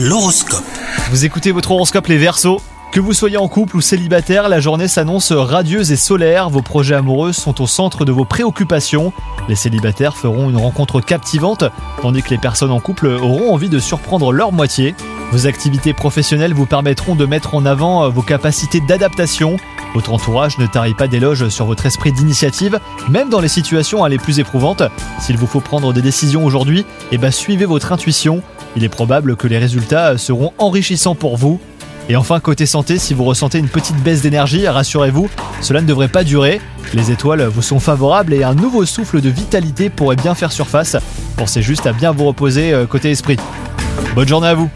L'horoscope. Vous écoutez votre horoscope les Verseaux que vous soyez en couple ou célibataire, la journée s'annonce radieuse et solaire. Vos projets amoureux sont au centre de vos préoccupations. Les célibataires feront une rencontre captivante, tandis que les personnes en couple auront envie de surprendre leur moitié. Vos activités professionnelles vous permettront de mettre en avant vos capacités d'adaptation. Votre entourage ne tarit pas d'éloges sur votre esprit d'initiative, même dans les situations les plus éprouvantes. S'il vous faut prendre des décisions aujourd'hui, eh ben suivez votre intuition. Il est probable que les résultats seront enrichissants pour vous. Et enfin, côté santé, si vous ressentez une petite baisse d'énergie, rassurez-vous, cela ne devrait pas durer. Les étoiles vous sont favorables et un nouveau souffle de vitalité pourrait bien faire surface. Pensez juste à bien vous reposer euh, côté esprit. Bonne journée à vous